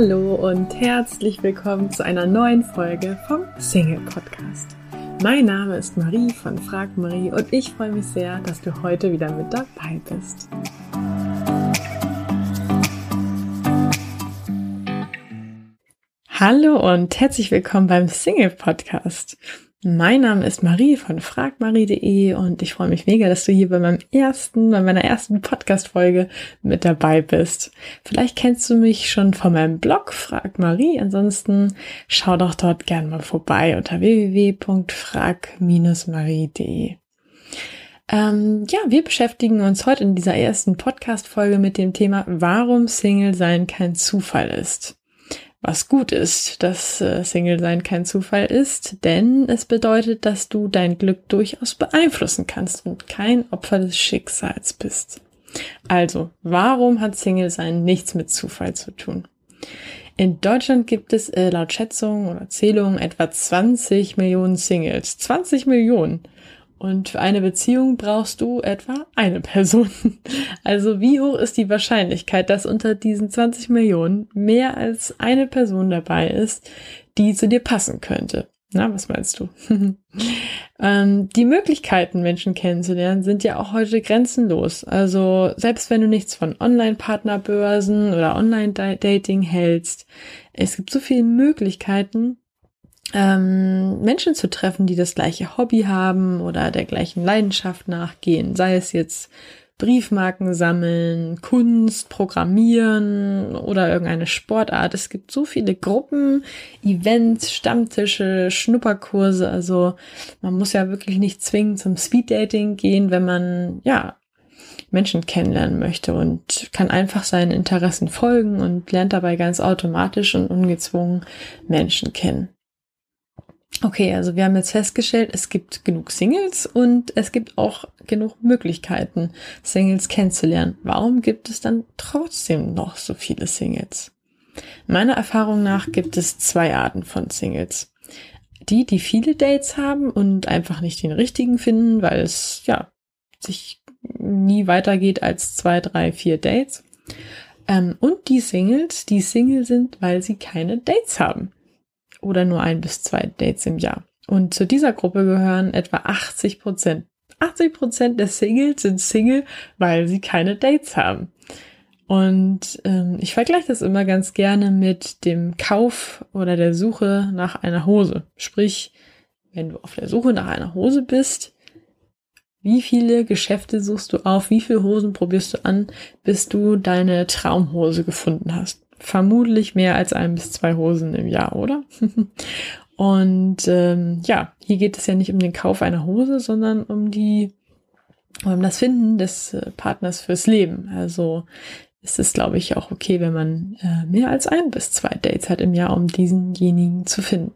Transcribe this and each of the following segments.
Hallo und herzlich willkommen zu einer neuen Folge vom Single Podcast. Mein Name ist Marie von Frag Marie und ich freue mich sehr, dass du heute wieder mit dabei bist. Hallo und herzlich willkommen beim Single Podcast. Mein Name ist Marie von fragmarie.de und ich freue mich mega, dass du hier bei meinem ersten, bei meiner ersten Podcast-Folge mit dabei bist. Vielleicht kennst du mich schon von meinem Blog Frag Marie. Ansonsten schau doch dort gerne mal vorbei unter www.frag-marie.de. Ähm, ja, wir beschäftigen uns heute in dieser ersten Podcast-Folge mit dem Thema, warum Single sein kein Zufall ist was gut ist, dass äh, Single-Sein kein Zufall ist, denn es bedeutet, dass du dein Glück durchaus beeinflussen kannst und kein Opfer des Schicksals bist. Also, warum hat Single-Sein nichts mit Zufall zu tun? In Deutschland gibt es äh, laut Schätzungen oder Zählungen etwa 20 Millionen Singles. 20 Millionen! Und für eine Beziehung brauchst du etwa eine Person. Also wie hoch ist die Wahrscheinlichkeit, dass unter diesen 20 Millionen mehr als eine Person dabei ist, die zu dir passen könnte? Na, was meinst du? ähm, die Möglichkeiten, Menschen kennenzulernen, sind ja auch heute grenzenlos. Also selbst wenn du nichts von Online-Partnerbörsen oder Online-Dating hältst, es gibt so viele Möglichkeiten, ähm, Menschen zu treffen, die das gleiche Hobby haben oder der gleichen Leidenschaft nachgehen, sei es jetzt Briefmarken sammeln, Kunst, Programmieren oder irgendeine Sportart. Es gibt so viele Gruppen, Events, Stammtische, Schnupperkurse. Also man muss ja wirklich nicht zwingend zum Speeddating gehen, wenn man ja Menschen kennenlernen möchte und kann einfach seinen Interessen folgen und lernt dabei ganz automatisch und ungezwungen Menschen kennen. Okay, also wir haben jetzt festgestellt, es gibt genug Singles und es gibt auch genug Möglichkeiten, Singles kennenzulernen. Warum gibt es dann trotzdem noch so viele Singles? Meiner Erfahrung nach gibt es zwei Arten von Singles. Die, die viele Dates haben und einfach nicht den richtigen finden, weil es ja sich nie weitergeht als zwei, drei, vier Dates. Ähm, und die Singles, die Single sind, weil sie keine Dates haben oder nur ein bis zwei Dates im Jahr. Und zu dieser Gruppe gehören etwa 80 Prozent. 80 Prozent der Singles sind Single, weil sie keine Dates haben. Und ähm, ich vergleiche das immer ganz gerne mit dem Kauf oder der Suche nach einer Hose. Sprich, wenn du auf der Suche nach einer Hose bist, wie viele Geschäfte suchst du auf, wie viele Hosen probierst du an, bis du deine Traumhose gefunden hast? Vermutlich mehr als ein bis zwei Hosen im Jahr, oder? Und ähm, ja, hier geht es ja nicht um den Kauf einer Hose, sondern um die, um das Finden des äh, Partners fürs Leben. Also ist es, glaube ich, auch okay, wenn man äh, mehr als ein bis zwei Dates hat im Jahr, um diesenjenigen zu finden.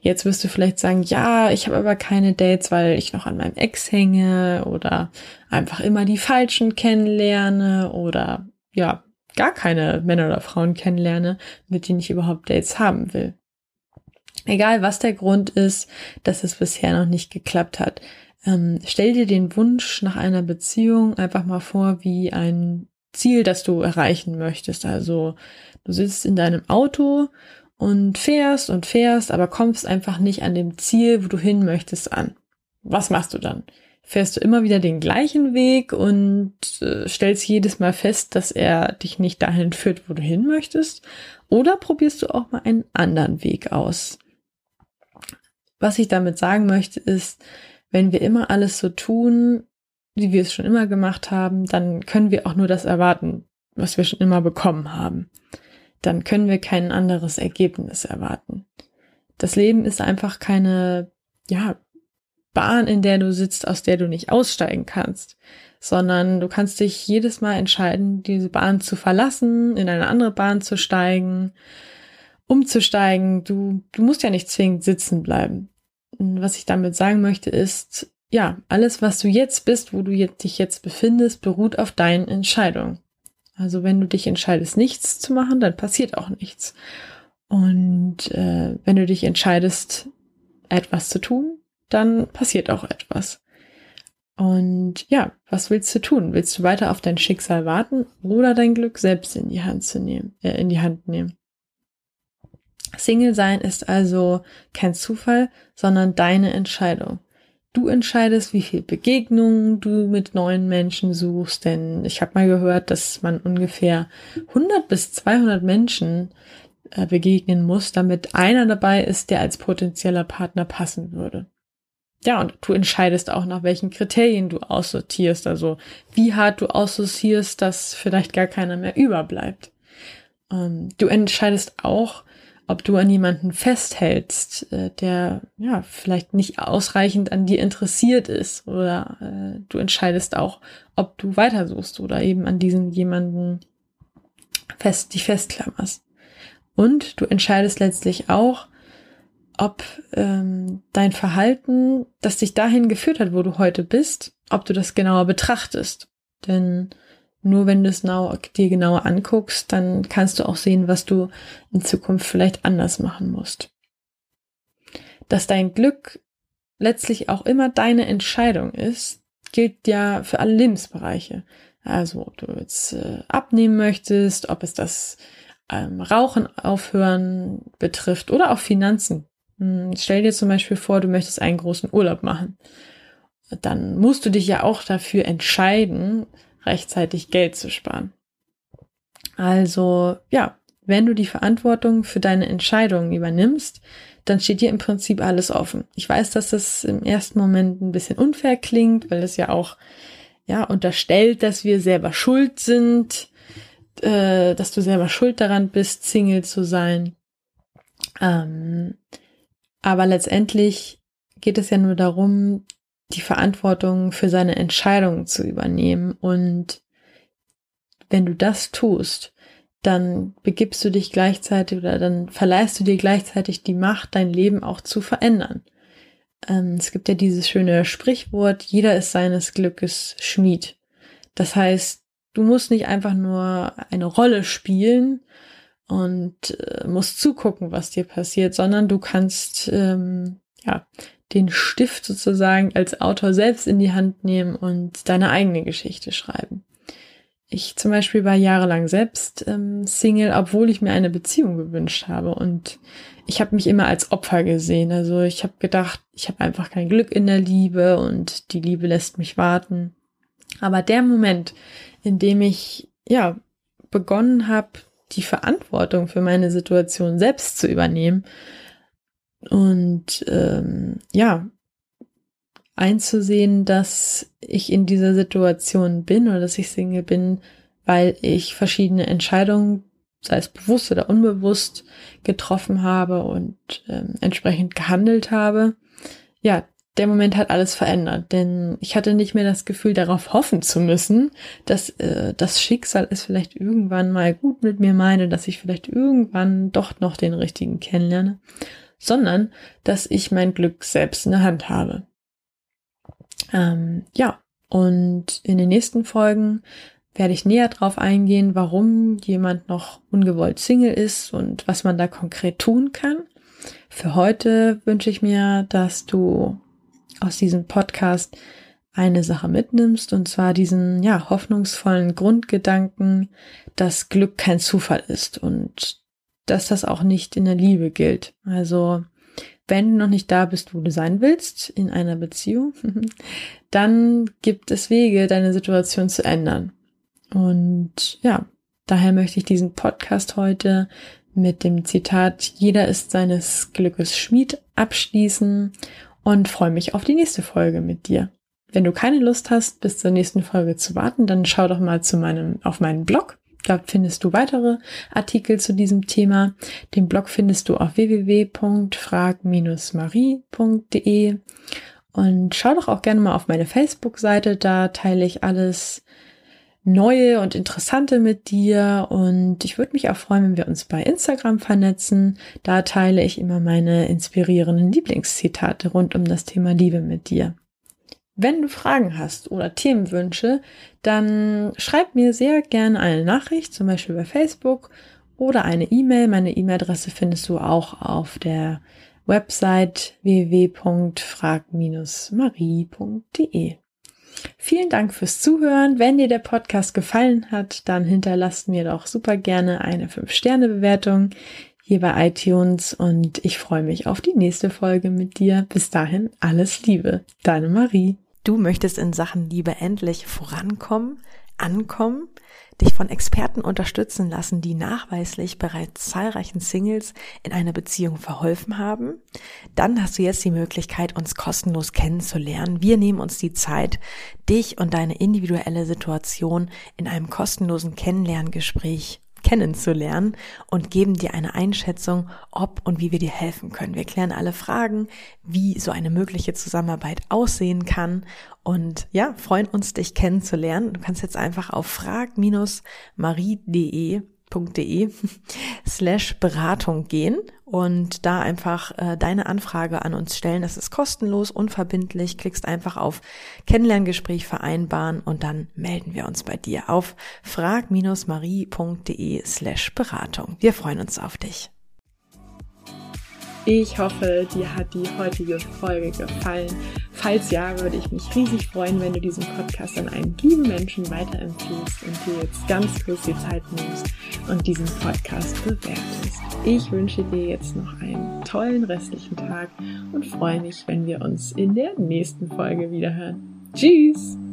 Jetzt wirst du vielleicht sagen, ja, ich habe aber keine Dates, weil ich noch an meinem Ex hänge oder einfach immer die Falschen kennenlerne oder ja, gar keine Männer oder Frauen kennenlerne, mit denen ich überhaupt Dates haben will. Egal was der Grund ist, dass es bisher noch nicht geklappt hat. Ähm, stell dir den Wunsch nach einer Beziehung einfach mal vor wie ein Ziel, das du erreichen möchtest. Also du sitzt in deinem Auto und fährst und fährst, aber kommst einfach nicht an dem Ziel, wo du hin möchtest, an. Was machst du dann? Fährst du immer wieder den gleichen Weg und äh, stellst jedes Mal fest, dass er dich nicht dahin führt, wo du hin möchtest? Oder probierst du auch mal einen anderen Weg aus? Was ich damit sagen möchte, ist, wenn wir immer alles so tun, wie wir es schon immer gemacht haben, dann können wir auch nur das erwarten, was wir schon immer bekommen haben. Dann können wir kein anderes Ergebnis erwarten. Das Leben ist einfach keine, ja, Bahn, in der du sitzt, aus der du nicht aussteigen kannst, sondern du kannst dich jedes Mal entscheiden, diese Bahn zu verlassen, in eine andere Bahn zu steigen, umzusteigen. Du, du musst ja nicht zwingend sitzen bleiben. was ich damit sagen möchte, ist, ja, alles, was du jetzt bist, wo du jetzt, dich jetzt befindest, beruht auf deinen Entscheidungen. Also wenn du dich entscheidest, nichts zu machen, dann passiert auch nichts. Und äh, wenn du dich entscheidest, etwas zu tun, dann passiert auch etwas. Und ja, was willst du tun? Willst du weiter auf dein Schicksal warten oder dein Glück selbst in die Hand zu nehmen, äh, in die Hand nehmen? Single sein ist also kein Zufall, sondern deine Entscheidung. Du entscheidest, wie viel Begegnungen du mit neuen Menschen suchst, denn ich habe mal gehört, dass man ungefähr 100 bis 200 Menschen äh, begegnen muss, damit einer dabei ist, der als potenzieller Partner passen würde. Ja, und du entscheidest auch, nach welchen Kriterien du aussortierst, also wie hart du aussortierst, dass vielleicht gar keiner mehr überbleibt. Ähm, du entscheidest auch, ob du an jemanden festhältst, äh, der ja vielleicht nicht ausreichend an dir interessiert ist, oder äh, du entscheidest auch, ob du weitersuchst oder eben an diesen jemanden fest dich festklammerst. Und du entscheidest letztlich auch, ob ähm, dein Verhalten, das dich dahin geführt hat, wo du heute bist, ob du das genauer betrachtest. Denn nur wenn du es genau, dir genauer anguckst, dann kannst du auch sehen, was du in Zukunft vielleicht anders machen musst. Dass dein Glück letztlich auch immer deine Entscheidung ist, gilt ja für alle Lebensbereiche. Also ob du jetzt äh, abnehmen möchtest, ob es das ähm, Rauchen aufhören betrifft oder auch Finanzen. Hm, stell dir zum Beispiel vor, du möchtest einen großen Urlaub machen. Dann musst du dich ja auch dafür entscheiden, rechtzeitig Geld zu sparen. Also ja, wenn du die Verantwortung für deine Entscheidungen übernimmst, dann steht dir im Prinzip alles offen. Ich weiß, dass das im ersten Moment ein bisschen unfair klingt, weil es ja auch ja unterstellt, dass wir selber schuld sind äh, dass du selber schuld daran bist, Single zu sein. Ähm, aber letztendlich geht es ja nur darum, die Verantwortung für seine Entscheidungen zu übernehmen. Und wenn du das tust, dann begibst du dich gleichzeitig oder dann verleihst du dir gleichzeitig die Macht, dein Leben auch zu verändern. Ähm, es gibt ja dieses schöne Sprichwort, jeder ist seines Glückes Schmied. Das heißt, Du musst nicht einfach nur eine Rolle spielen und äh, musst zugucken, was dir passiert, sondern du kannst ähm, ja den Stift sozusagen als Autor selbst in die Hand nehmen und deine eigene Geschichte schreiben. Ich zum Beispiel war jahrelang selbst ähm, Single, obwohl ich mir eine Beziehung gewünscht habe. Und ich habe mich immer als Opfer gesehen. Also ich habe gedacht, ich habe einfach kein Glück in der Liebe und die Liebe lässt mich warten. Aber der Moment, in dem ich ja begonnen habe, die Verantwortung für meine Situation selbst zu übernehmen und ähm, ja einzusehen, dass ich in dieser Situation bin oder dass ich Single bin, weil ich verschiedene Entscheidungen, sei es bewusst oder unbewusst, getroffen habe und ähm, entsprechend gehandelt habe. Ja, der Moment hat alles verändert, denn ich hatte nicht mehr das Gefühl, darauf hoffen zu müssen, dass äh, das Schicksal es vielleicht irgendwann mal gut mit mir meine, dass ich vielleicht irgendwann doch noch den richtigen kennenlerne, sondern dass ich mein Glück selbst in der Hand habe. Ähm, ja, und in den nächsten Folgen werde ich näher drauf eingehen, warum jemand noch ungewollt Single ist und was man da konkret tun kann. Für heute wünsche ich mir, dass du aus diesem Podcast eine Sache mitnimmst, und zwar diesen, ja, hoffnungsvollen Grundgedanken, dass Glück kein Zufall ist und dass das auch nicht in der Liebe gilt. Also, wenn du noch nicht da bist, wo du sein willst, in einer Beziehung, dann gibt es Wege, deine Situation zu ändern. Und ja, daher möchte ich diesen Podcast heute mit dem Zitat, jeder ist seines Glückes Schmied abschließen und freue mich auf die nächste Folge mit dir. Wenn du keine Lust hast, bis zur nächsten Folge zu warten, dann schau doch mal zu meinem, auf meinen Blog. Da findest du weitere Artikel zu diesem Thema. Den Blog findest du auf www.frag-marie.de und schau doch auch gerne mal auf meine Facebook-Seite. Da teile ich alles neue und interessante mit dir und ich würde mich auch freuen, wenn wir uns bei Instagram vernetzen. Da teile ich immer meine inspirierenden Lieblingszitate rund um das Thema Liebe mit dir. Wenn du Fragen hast oder Themenwünsche, dann schreib mir sehr gerne eine Nachricht, zum Beispiel bei Facebook oder eine E-Mail. Meine E-Mail-Adresse findest du auch auf der Website www.frag-marie.de. Vielen Dank fürs Zuhören. Wenn dir der Podcast gefallen hat, dann hinterlasst mir doch super gerne eine 5-Sterne-Bewertung hier bei iTunes und ich freue mich auf die nächste Folge mit dir. Bis dahin alles Liebe. Deine Marie. Du möchtest in Sachen Liebe endlich vorankommen, ankommen? dich von Experten unterstützen lassen, die nachweislich bereits zahlreichen Singles in einer Beziehung verholfen haben, dann hast du jetzt die Möglichkeit, uns kostenlos kennenzulernen. Wir nehmen uns die Zeit, dich und deine individuelle Situation in einem kostenlosen Kennenlerngespräch kennenzulernen und geben dir eine Einschätzung, ob und wie wir dir helfen können. Wir klären alle Fragen, wie so eine mögliche Zusammenarbeit aussehen kann und ja, freuen uns, dich kennenzulernen. Du kannst jetzt einfach auf frag-marie.de www.de slash Beratung gehen und da einfach äh, deine Anfrage an uns stellen. Das ist kostenlos, unverbindlich. Klickst einfach auf Kennenlerngespräch vereinbaren und dann melden wir uns bei dir auf frag-marie.de slash Beratung. Wir freuen uns auf dich. Ich hoffe, dir hat die heutige Folge gefallen. Falls ja, würde ich mich riesig freuen, wenn du diesen Podcast an einen lieben Menschen weiterempfiehlst und dir jetzt ganz kurz die Zeit nimmst und diesen Podcast bewertest. Ich wünsche dir jetzt noch einen tollen restlichen Tag und freue mich, wenn wir uns in der nächsten Folge wiederhören. Tschüss!